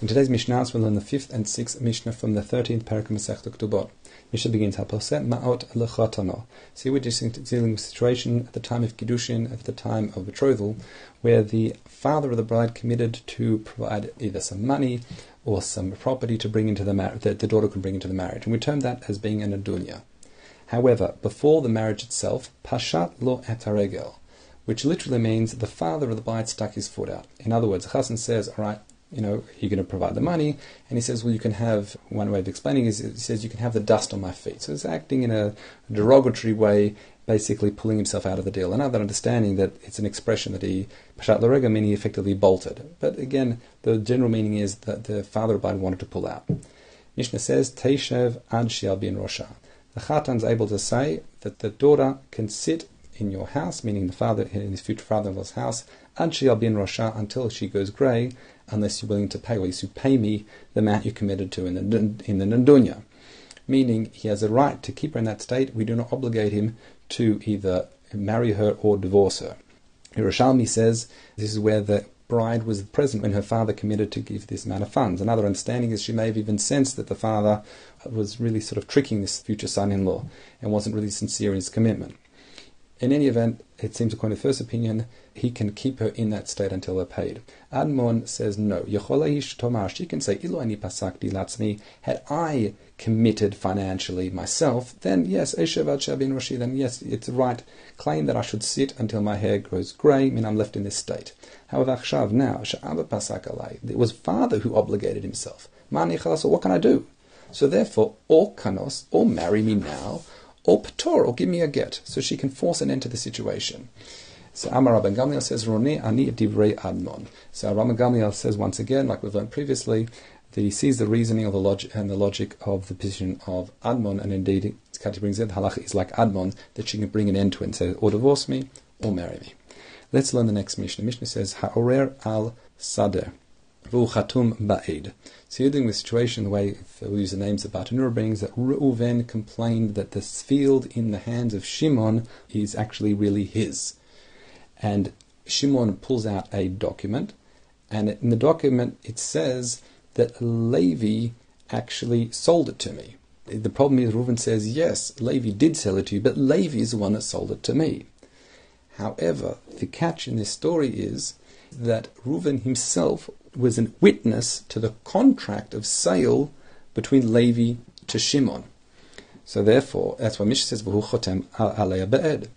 In today's Mishnah, we'll learn the fifth and sixth Mishnah from the 13th Parak Masech Ketubot. Mishnah begins, Haposeh ma'ot lechatano. See, we're dealing with a situation at the time of Kiddushin, at the time of betrothal, where the father of the bride committed to provide either some money or some property to bring into the marriage, that the daughter can bring into the marriage. And we term that as being an adunya. However, before the marriage itself, pashat lo etaregel, which literally means the father of the bride stuck his foot out. In other words, Chassan says, all right, you know, you're going to provide the money. And he says, well, you can have, one way of explaining is, he says, you can have the dust on my feet. So he's acting in a derogatory way, basically pulling himself out of the deal. Another understanding that it's an expression that he, Pashat Lorega, meaning he effectively bolted. But again, the general meaning is that the father of Biden wanted to pull out. Mishnah says, Teishev ad bin rosha. The Chatan is able to say that the daughter can sit in your house, meaning the father in his future father-in-law's house, ad shial bin rosha, until she goes grey, unless you're willing to pay, or you pay me the amount you committed to in the in the nandunya. Meaning he has a right to keep her in that state. We do not obligate him to either marry her or divorce her. Yerushalmi says this is where the bride was present when her father committed to give this amount of funds. Another understanding is she may have even sensed that the father was really sort of tricking this future son-in-law and wasn't really sincere in his commitment. In any event, it seems according to first opinion, he can keep her in that state until they're paid. Admon says no. She can say, latzmi, had I committed financially myself, then yes, then yes, it's right claim that I should sit until my hair grows grey, mean I'm left in this state. However, now, it was father who obligated himself. Mani What can I do? So therefore, or kanos, or marry me now, or pator, or give me a get, so she can force an end to the situation. So Amar Rabban Gamliel says, Roni ani divrei admon. So Rabban Gamliel says once again, like we've learned previously, that he sees the reasoning of the logic and the logic of the position of Admon, and indeed, Kehati brings the halacha is like Admon, that she can bring an end to it and say, or divorce me, or marry me. Let's learn the next Mishnah. The Mishnah says, Ha'orer al Sader. V'uchatum ba'id. So you're dealing with the situation the way we use the names of Bartenura brings that Reuven complained that this field in the hands of Shimon is actually really his. And Shimon pulls out a document, and in the document it says that Levi actually sold it to me. The problem is Reuven says, yes, Levi did sell it to you, but Levi is the one that sold it to me. However, the catch in this story is that Reuven himself was a witness to the contract of sale between Levi to Shimon. So therefore, that's why Mishnah says, "V'hu chotem alei be'ed."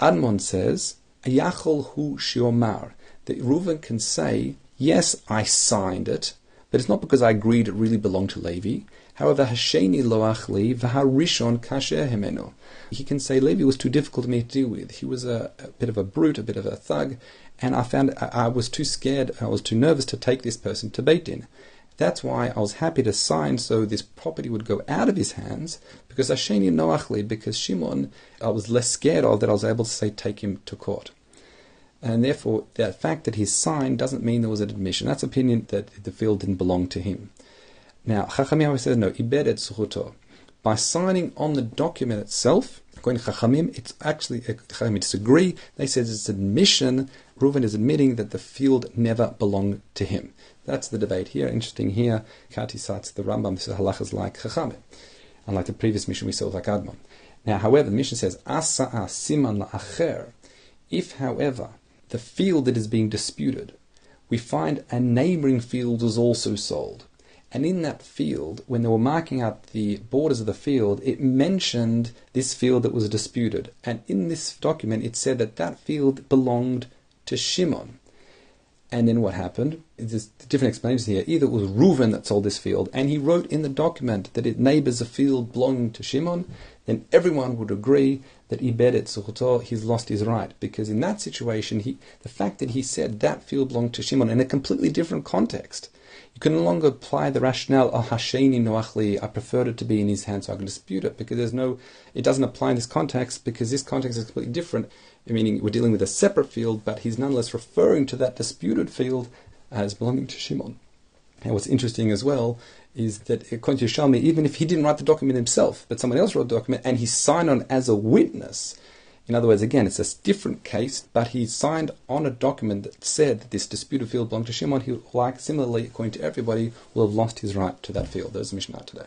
Admon says, "Yachol hu shiomar." That Reuven can say, "Yes, I signed it, but it's not because I agreed it really belonged to Levi. However, Hasheni noachli v'harishon kasher himenu. He can say Levi was too difficult for me to deal with. He was a, a, bit of a brute, a bit of a thug, and I found I, I was too scared, I was too nervous to take this person to Beit Din. That's why I was happy to sign so this property would go out of his hands because Hasheni noachli, because Shimon I was less scared of that I was able to say take him to court. And therefore, the fact that he signed doesn't mean there was an admission. That's opinion that the field didn't belong to him. Now, Chachamim says, no, iberet zechuto. By signing on the document itself, according to Chachamim, it's actually, uh, Chachamim disagree. They said it's admission. Reuven is admitting that the field never belonged to him. That's the debate here. Interesting here, Kehati cites the Rambam, this is halachas like Chachamim. Unlike the previous Mishnah we saw like Admon. Now, however, the Mishnah says, Asa siman la'acher. If, however, the field that is being disputed, we find a neighboring field was also sold. And in that field, when they were marking out the borders of the field, it mentioned this field that was disputed. And in this document, it said that that field belonged to Shimon. And then what happened? There's different explanations here. Either it was Reuven that sold this field, and he wrote in the document that it neighbors a field belonging to Shimon, then everyone would agree that Iberet Zechuto, he's lost his right. Because in that situation, he, the fact that he said that field belonged to Shimon in a completely different context, you can no longer apply the rationale, al hasheni noachli, I preferred it to be in his hand, so I can dispute it, because there's no, it doesn't apply in this context, because this context is completely different, meaning we're dealing with a separate field, but he's nonetheless referring to that disputed field as belonging to Shimon. And what's interesting as well is that according to Shalmi, even if he didn't write the document himself, but someone else wrote the document and he signed on as a witness, In other words, again, it's a different case, but he signed on a document that said that this disputed field belonged to Shimon. He, like similarly, according to everybody, will have lost his right to that field. There's a Mishnah today.